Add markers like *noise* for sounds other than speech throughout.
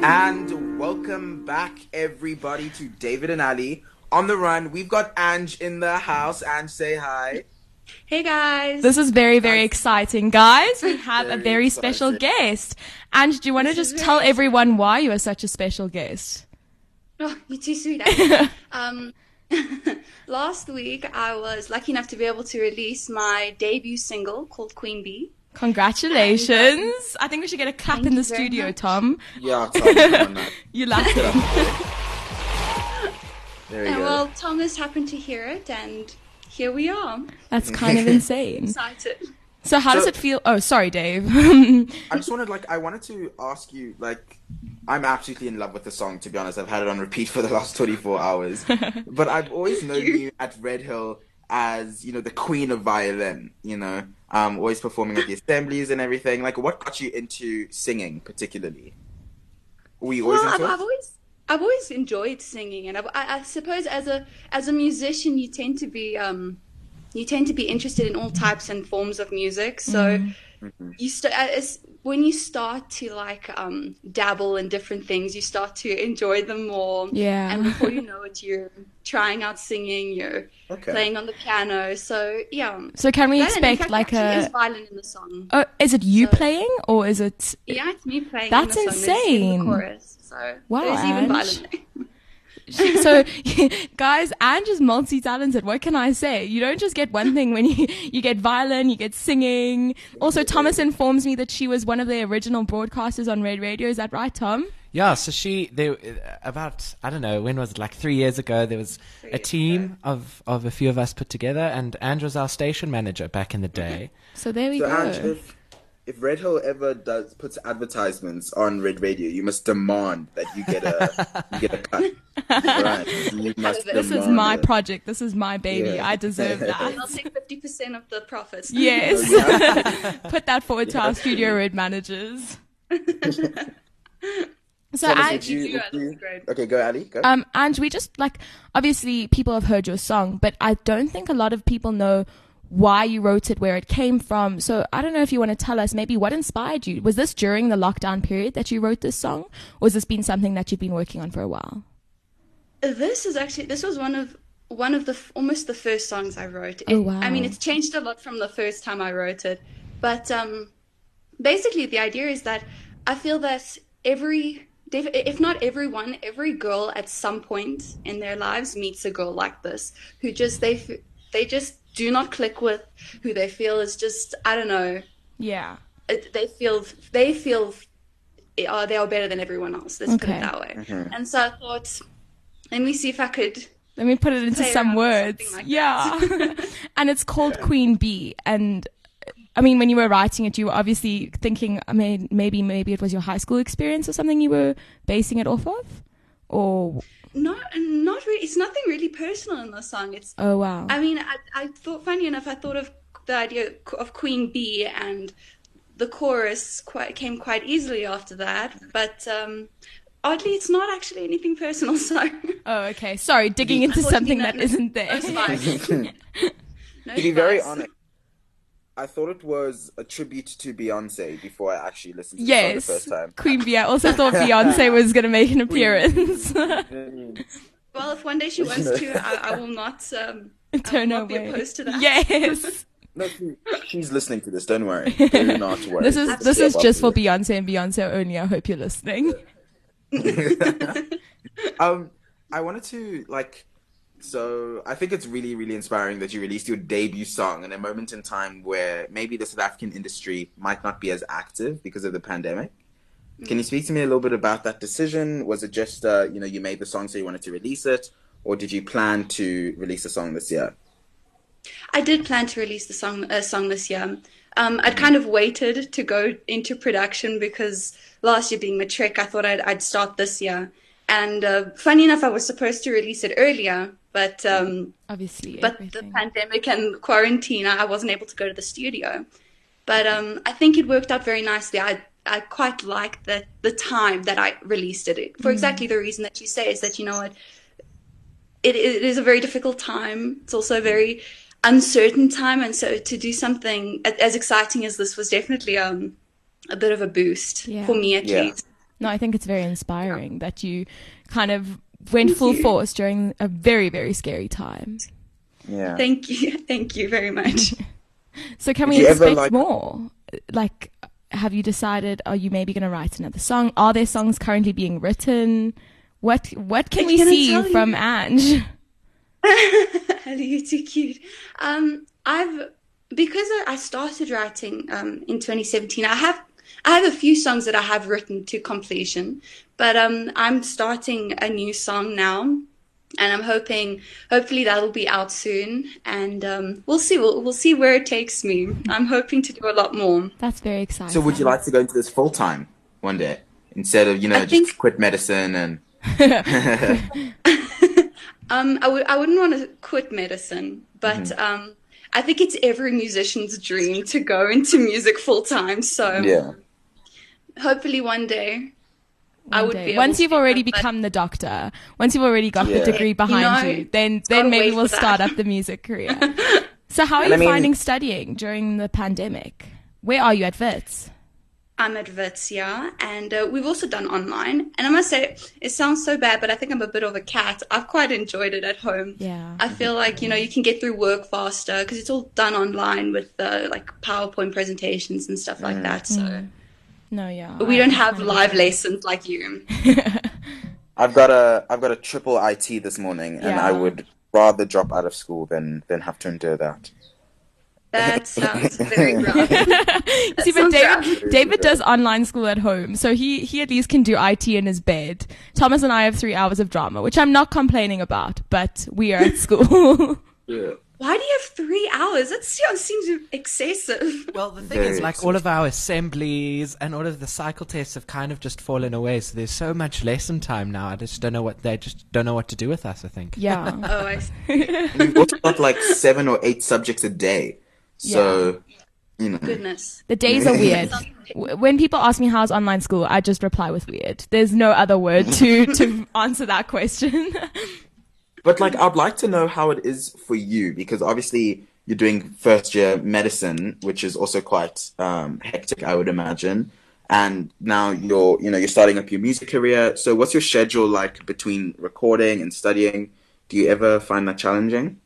And welcome back, everybody, to David and Ali on the run. We've got Ange in the house. Ange, say hi. Hey guys. This is very, very exciting, guys. We have a Very very special exciting. guest. And do you want to just tell very- everyone why you are such a special guest? Oh, you're too sweet. *laughs* Um, *laughs* last week I was lucky enough to be able to release my debut single called Queen Bee. Congratulations. I think we should get a clap Thank in the studio, much. Tom. Yeah, Tom, come on now. You laughed. There you And go. well, Thomas happened to hear it, and here we are. That's *laughs* kind of insane. Excited. So how does it feel? Oh, sorry, Dave. I just wanted, like, I wanted to ask you, like, I'm absolutely in love with the song. To be honest, I've had it on repeat *laughs* for the last 24 hours. *laughs* but I've always known you at Red Hill as, you know, the queen of violin. You know, um, always performing at the assemblies and everything. Like, what got you into singing, particularly? Were you always Well, I've, I've always I've always enjoyed singing, and I've, I, I suppose as a as a musician, you tend to be um, you tend to be interested in all types and forms of music. So Mm-hmm. you st- as, when you start to like um, dabble in different things, you start to enjoy them more. Yeah. And before you *laughs* know it, you're trying out singing, you're Okay. playing on the piano. So yeah. so can we That, expect fact, like actually is a? violin in the song. Oh, is it you So- playing or is it? Yeah, it's me playing. That's in the song. There's insane. even the chorus. So Wow, there's even Ange. violin. There. so *laughs* guys Ange is multi-talented. What can i say? You don't just get one thing when you you get violin you get singing. Also thomas informs me that she was one of the original broadcasters on red radio. Is that right tom? Yeah, so she they about I don't know when was it? Like three years ago there was a years team of of a few of us put together and Andrew was our station manager back in the day. so there we So, go. Ange, if, if Red Hill ever does puts advertisements on Red Radio, you must demand that you get a *laughs* you get a cut. right? You must This this is my it. project this is my baby Yeah. i deserve *laughs* that I'll take fifty percent of the profits. yes *laughs* Yeah. put that forward to our studio red managers so Thomas, Ange, you- Yeah, would that'd you- great. Okay, go Ali. Go. Um, and we just like obviously people have heard your song, but I don't think a lot of people know why you wrote it, where it came from. So I don't know if you want to tell us maybe what inspired you. Was this during the lockdown period that you wrote this song, or has this been something that you've been working on for a while? This is actually this was one of one of the almost the first songs I wrote. Oh, wow. I mean, it's changed a lot from the first time I wrote it, but um, basically the idea is that I feel that every if not everyone, every girl at some point in their lives meets a girl like this who just they they just do not click with, who they feel is just I don't know Yeah. it- they feel they feel uh, they are better than everyone else. Let's put it that way. And so I thought, let me see if I could. Let me put it into some words. like yeah. *laughs* *laughs* and it's called Queen Bee. And I mean, when you were writing it, you were obviously thinking, I mean, maybe, maybe it was your high school experience or something you were basing it off of? Or, No, not really. It's nothing really personal in the song. It's. oh wow. I mean, I, I thought funny enough. I thought of the idea of Queen Bee and the chorus quite came quite easily after that. But um, oddly, it's not actually anything personal. *laughs* So Oh, okay. Sorry, digging into something that Unfortunately, isn't there. That's fine. *laughs* *laughs* No to be very spice. honest, I thought it was a tribute to Beyonce before I actually listened to the song the first time. Queen Bee. I also thought Beyonce *laughs* was going to make an appearance. *laughs* Well, if one day she wants *laughs* to, I, I will not. Um, I will Turn not be away. opposed to that. Yes. No, she- she's listening to this. Don't worry. Do not worry. this is Just this is just for. Beyonce and Beyonce only. I hope you're listening. um, I wanted to like. So I think it's really, really inspiring that you released your debut song in a moment in time where maybe the South African industry might not be as active because of the pandemic. Can you speak to me a little bit about that decision? Was it just uh, you know you made the song so you wanted to release it, or did you plan to release a song this year? I did plan to release the song uh, song this year. Um, I'd kind of waited to go into production because last year being matric, I thought I'd, I'd start this year. And uh, funny enough, I was supposed to release it earlier, but um, Obviously, but everything. the pandemic and quarantine, I I wasn't able to go to the studio. But um, I think it worked out very nicely. I I quite liked the the time that I released it for exactly the reason that you say is that you know what it, it is a very difficult time. It's also a very uncertain time, and so to do something as exciting as this was definitely um a bit of a boost Yeah. for me at Yeah. least. No, I think it's very inspiring that you kind of went full force during a very, very scary time. Yeah. Thank you, *laughs* thank you very much. *laughs* So can Did we you ever, expect like- more? Like, have you decided? Are you maybe going to write another song? Are there songs currently being written? What What can I we see tell you. from Ange? Ali, *laughs* you're too cute. Um, I've because I I started writing um, in 2017. I have I have a few songs that I have written to completion, but um, I'm starting a new song now, and I'm hoping hopefully that'll be out soon, and um, we'll see we'll, we'll see where it takes me. I'm hoping to do a lot more. That's very exciting. So would you like to go into this full time one day instead of you know I just think- quit medicine and *laughs* Um, I would I wouldn't want to quit medicine, but um, I think it's every musician's dream to go into music full time. So yeah. Hopefully one day I would day. be able once to you've already that, become the doctor, once you've already got Yeah. the degree behind know, you, then then maybe we'll for that. start up the music career. *laughs* so how are And you I mean- finding studying during the pandemic? Where are you at Wits? I'm at Wits, yeah, and uh, we've also done online. And I must say, it sounds so bad, but I think I'm a bit of a cat. I've quite enjoyed it at home. Yeah. I feel like you know you can get through work faster because it's all done online with uh, like PowerPoint presentations and stuff like that. So No, yeah. but we I- don't have live it- lessons like you. *laughs* I've got a I've got a triple IT this morning, and Yeah. I would rather drop out of school than than have to endure that. That *laughs* sounds very *laughs* rough. See, but David, rough. David does online school at home, so he, he at least can do IT in his bed. Thomas and I have three hours of drama, which I'm not complaining about, but we are at school. Yeah. Why do you have three hours? That seems seems excessive. Well, the thing Very is, like, all of our assemblies and all of the cycle tests have kind of just fallen away. So there's so much lesson time now. I just don't know what they just don't know what to do with us. I think. yeah. *laughs* Oh, I see. We've also got like seven or eight subjects a day, so you know. goodness. The days are weird. *laughs* When people ask me how's online school, I just reply with weird. There's no other word to, to answer that question. *laughs* But like, I'd like to know how it is for you because obviously you're doing first year medicine, which is also quite um, hectic, I would imagine. And now you're, you know, you're starting up your music career. So, what's your schedule like between recording and studying? Do you ever find that challenging?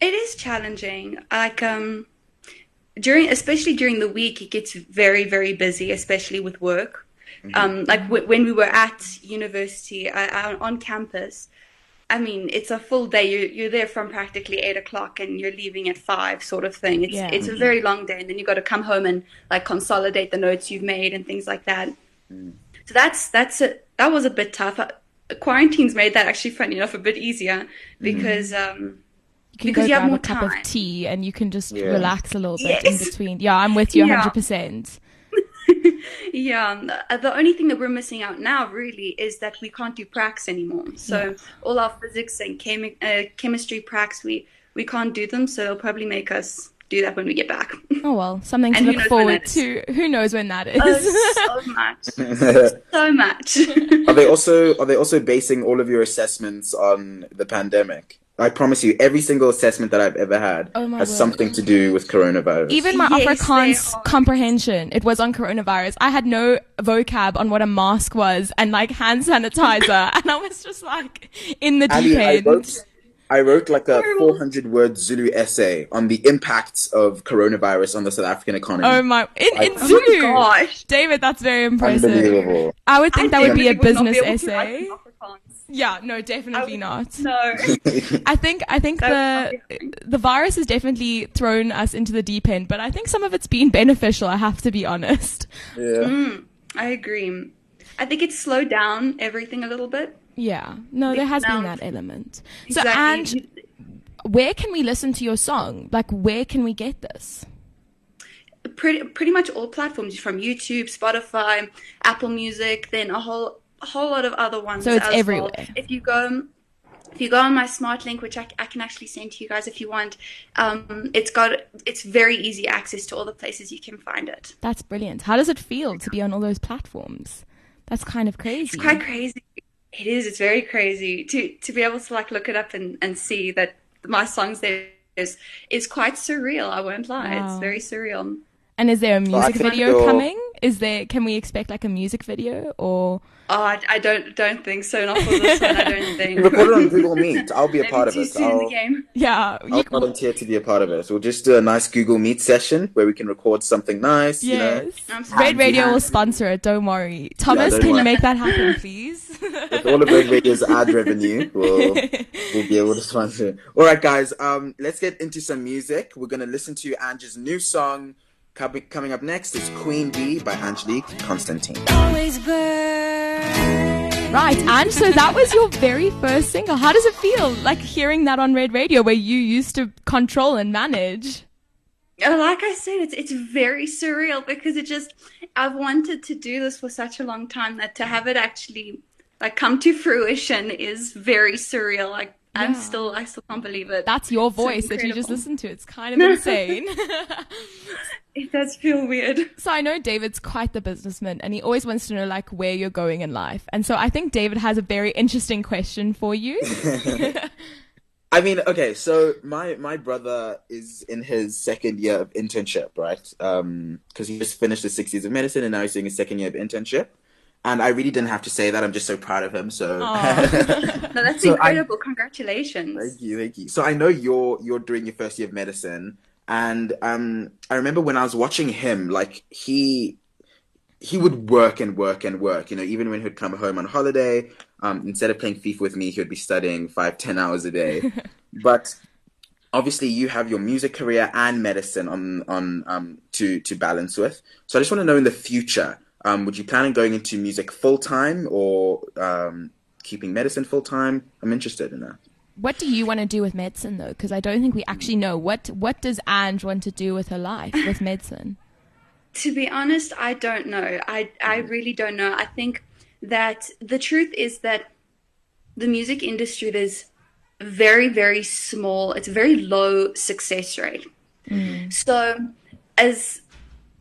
It is challenging. Like um during especially during the week it gets very very busy especially with work. Um like w- when we were at university I, I, on campus I mean, it's a full day. You're, you're there from practically eight o'clock, and you're leaving at five, sort of thing. It's Yeah. it's a very long day, and then you've got to come home and like consolidate the notes you've made and things like that. So that's that's a, that was a bit tough. Uh, Quarantine's made that actually, funny enough, a bit easier because um, You can Because go you have grab a more cup time. of tea and you can just Yeah. relax a little bit in between. Yeah, I'm with you Yeah. 100%. Yeah, *laughs* um, the, the only thing that we're missing out now really is that we can't do pracs anymore. So all our physics and chemi- uh, chemistry pracs, we we can't do them. So they'll probably make us do that when we get back. Oh well, *laughs* something to And who look forward to. Who knows when that is? oh, so *laughs* much, so much. Are they also are they also basing all of your assessments on the pandemic? I promise you, every single assessment that I've ever had Oh has word. something to do with coronavirus. Even my Yes, Afrikaans comprehension, it was on coronavirus. I had no vocab on what a mask was and like hand sanitizer, *laughs* and I was just like in the deep Ali, I end. wrote, I wrote like a 400 word Zulu essay on the impacts of coronavirus on the South African economy. Oh my! In, in Oh oh Zulu, my gosh. David, that's very impressive. Unbelievable. I would think that would be a definitely would not business be able to write essay. In Afrikaans. Yeah, no, definitely not. No. *laughs* I think I think the would not be- the virus has definitely thrown us into the deep end, but I think some of it's been beneficial. I have to be honest. yeah. Mm, I agree. I think it's slowed down everything a little bit. Yeah, no, there has been that element. Exactly. So, and where can we listen to your song? Like, where can we get this? pretty pretty much all platforms from YouTube, Spotify, Apple Music, then a whole a whole lot of other ones. So it's as well. everywhere. If you go if you go on my smart link, which I, I can actually send to you guys if you want, um, it's got it's very easy access to all the places you can find it. That's brilliant. How does it feel to be on all those platforms? That's kind of crazy. It's quite crazy. It is. It's very crazy to to be able to like look it up and, and see that my songs there is is quite surreal. I won't lie. Wow. It's very surreal. And is there a music think video you're- coming? Is there? Can we expect like a music video or? Oh, I, I don't don't think so. Not for this one. I don't *laughs* think. Record it on Google Meet. I'll be a Maybe part of too it. soon in the game. Yeah. I'll you- volunteer to be a part of it. We'll just do a nice Google Meet session where we can record something nice. You know, yes. Red Radio will sponsor it. Don't worry. Thomas, don't can you make that happen, *laughs* please? with all of Red Radio's ad *laughs* revenue, we'll, we'll be able to sponsor. it. All right, guys. Um, let's get into some music. We're gonna listen to Angie's new song. Coming coming up next is Queen Bee by Angelique Constantine. always burn. Right, and so that was your very first single. How does it feel like hearing that on Red Radio where you used to control and manage? Like I said, it's it's very surreal because it just I've wanted to do this for such a long time that to have it actually like come to fruition is very surreal. Like I'm still I still can't believe it. That's your voice that you just listened to. It's kind of insane. *laughs* *laughs* it does feel weird. so I know David's quite the businessman and he always wants to know like where you're going in life. And so I think David has a very interesting question for you. *laughs* I mean, okay, so my my brother is in his second year of internship, right? Um, because he just finished his six years of medicine and now he's doing his second year of internship. And I really didn't have to say that. I'm just so proud of him. So *laughs* No, that's So I- incredible. Congratulations. Thank you, thank you. So I know you're you're doing your first year of medicine, and um, I remember when I was watching him, like he he would work and work and work. You know, even when he'd come home on holiday, um, instead of playing FIFA with me, he would be studying five, ten hours a day. *laughs* but obviously, you have your music career and medicine on on um to to balance with. So I just want to know in the future, um, would you plan on going into music full time or um, keeping medicine full time? I'm interested in that. what do you want to do with medicine though? Because I don't think we actually know. What what does Ange want to do with her life with *laughs* medicine? To be honest, I don't know. I I really don't know. I think that the truth is that the music industry there's very very small. It's a very low success rate. So, as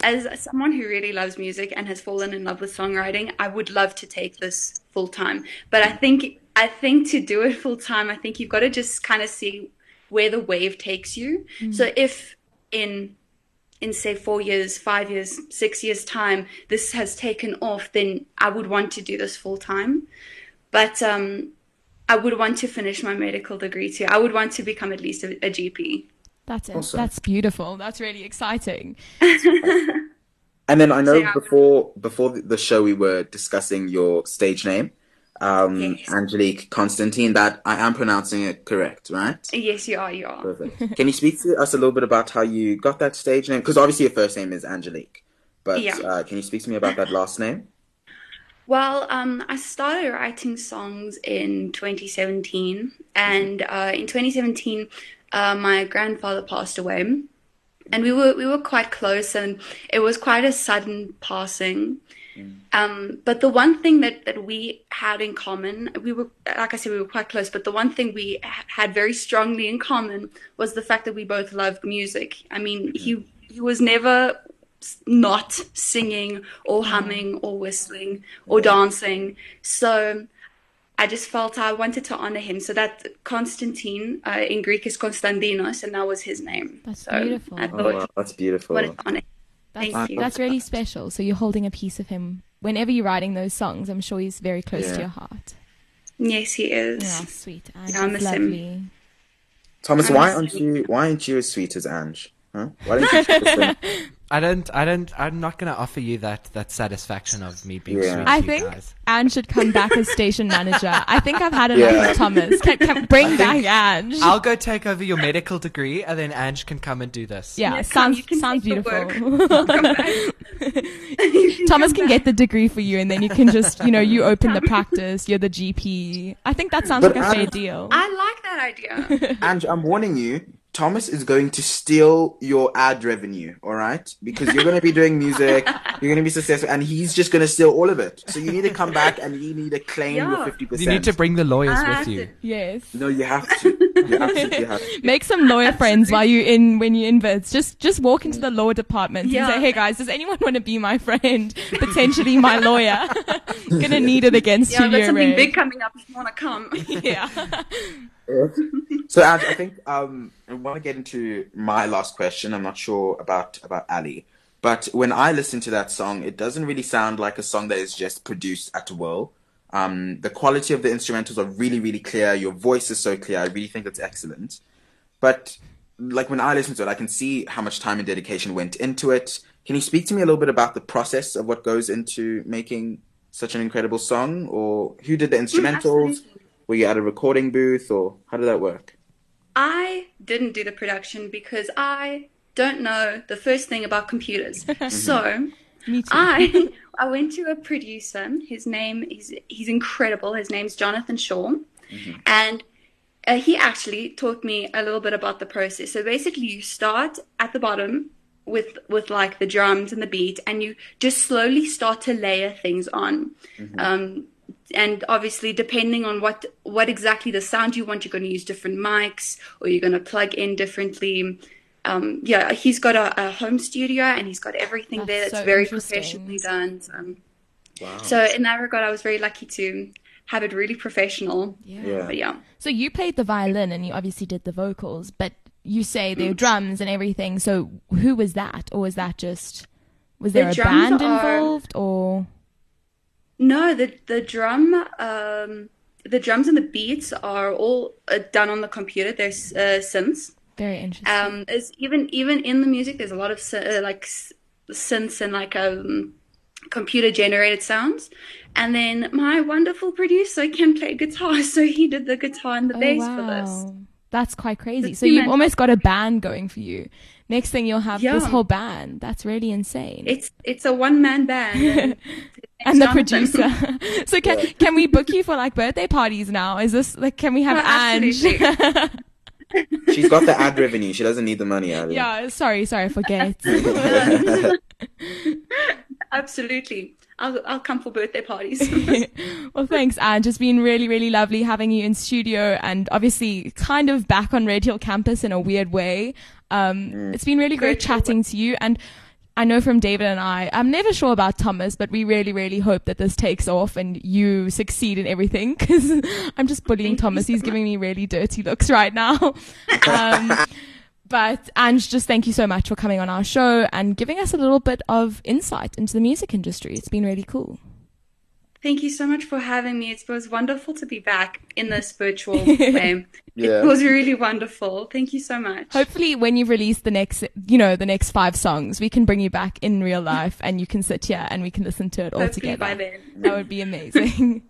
as someone who really loves music and has fallen in love with songwriting, I would love to take this full time. But I think I think to do it full time, I think you've got to just kind of see where the wave takes you. So if in in say four years, five years, six years time, this has taken off, then I would want to do this full time. But um, I would want to finish my medical degree too. I would want to become at least a, a GP. That's it. Awesome. That's beautiful. That's really exciting. *laughs* And then I know Yeah. before before the- the show we were discussing your stage name, um, Yes. Angelique Constantine. That I am pronouncing it correct, right? Yes, you are. You are. Perfect. Can you speak to us a little bit about how you got that stage name? Because obviously your first name is Angelique, but Yeah. uh, can you speak to me about that last name? Well, um, I started writing songs in 2017, and uh, in 2017, uh, my grandfather passed away, and we were we were quite close, and it was quite a sudden passing. Um, but the one thing that, that we had in common, we were, like I said, we were quite close, but the one thing we ha- had very strongly in common was the fact that we both loved music. I mean, he, he was never not singing or humming or whistling or dancing. So I just felt I wanted to honor him. So that Constantine uh, in Greek is Konstantinos, and that was his name. That's so beautiful. I Oh, wow, that's beautiful. what an honor. That's, Thank you. that's really special. So you're holding a piece of him whenever you're writing those songs. I'm sure he's very close Yeah. to your heart. Yes, he is. Yeah, sweet. And Yeah, I miss him. lovely. Thomas, I'm why aren't sweet- you why aren't you as sweet as Ange? Huh? Why don't you just *laughs* sing? I don't, I don't, I'm not going to offer you that, that satisfaction of me being Yeah. sweet I to you think guys. Anne should come back as station manager. I think I've had enough Yeah. of Thomas. Can, can, bring back Ange. I'll go take over your medical degree and then Ange can come and do this. yeah, Yeah, come, sounds you can sounds take work. beautiful. *laughs* Thomas can get the degree for you, and then you can just, you know, you open the practice. You're the GP. I think that sounds But like a fair deal. I like that idea. Ange, I'm warning you. Thomas is going to steal your ad revenue, all right? Because you're going to be doing music, *laughs* you're going to be successful, and he's just going to steal all of it. So you need to come back and you need to claim your 50%. You need to bring the lawyers I with you. to- yes. No, you have to. You absolutely have to. *laughs* Make some lawyer friends while you in when you invest. Just just walk into the law department Yeah. and say, "Hey guys, does anyone want to be my friend? Potentially my lawyer. *laughs* Gonna need it against Yeah, I've got something Red." big coming up if you want to come. yeah. So, I think um, I want to get into my last question. I'm not sure about about Ali. But when I listen to that song, it doesn't really sound like a song that is just produced at will. Um, the quality of the instrumentals are really, really clear. Your voice is so clear. I really think it's excellent. But like when I listen to it, I can see how much time and dedication went into it. Can you speak to me a little bit about the process of what goes into making such an incredible song, or who did the instrumentals? absolutely. Were you at a recording booth, or how did that work? I didn't do the production because I don't know the first thing about computers. *laughs* so I *laughs* I went to a producer. His name is he's incredible. His name's Jonathan Shaw, and uh, he actually taught me a little bit about the process. So basically, you start at the bottom with with like the drums and the beat, and you just slowly start to layer things on. Um, and obviously, depending on what what exactly the sound you want, you're going to use different mics, or you're going to plug in differently. Um, yeah, he's got a, a home studio, and he's got everything That's there. That's so very professionally done. So, um, Wow. so in that regard, I was very lucky to have it really professional. yeah. But yeah. So you played the violin and you obviously did the vocals, but you say Mm. there were drums and everything. So who was that, or was that just was there a drums band are- involved, or No, the the drum, um, the drums and the beats are all uh, done on the computer. There's uh, synths. very interesting? Um, is even even in the music, there's a lot of uh, like synths and like um, computer generated sounds. And then my wonderful producer can play guitar, *laughs* so he did the guitar and the oh bass for this. that's quite crazy. It's So you've almost got a band going for you. Next thing you'll have this whole band. That's really insane. It's it's a one man band. *laughs* and the producer. *laughs* so can can we book you for like birthday parties now? Is this like can we have Ange? *laughs* She's got the ad revenue. She doesn't need the money out yeah, sorry, sorry, I forget. *laughs* Absolutely. I'll I'll come for birthday parties. well, thanks, Ange. It's been really, really lovely having you in studio and obviously kind of back on Red Hill campus in a weird way. Um, It's been really great Virtual. chatting to you. And I know from David and I, I'm never sure about Thomas, but we really, really hope that this takes off and you succeed in everything *laughs* because I'm just bullying Thomas. He's giving me really dirty looks right now. *laughs* um, but Ange, just thank you so much for coming on our show and giving us a little bit of insight into the music industry. It's been really cool. Thank you so much for having me. It was wonderful to be back in this virtual *laughs* way. Yeah. It was really wonderful. Thank you so much. Hopefully, when you release the next, you know, the next five songs, we can bring you back in real life and you can sit here and we can listen to it all Hopefully together. by then. That would be *laughs* amazing.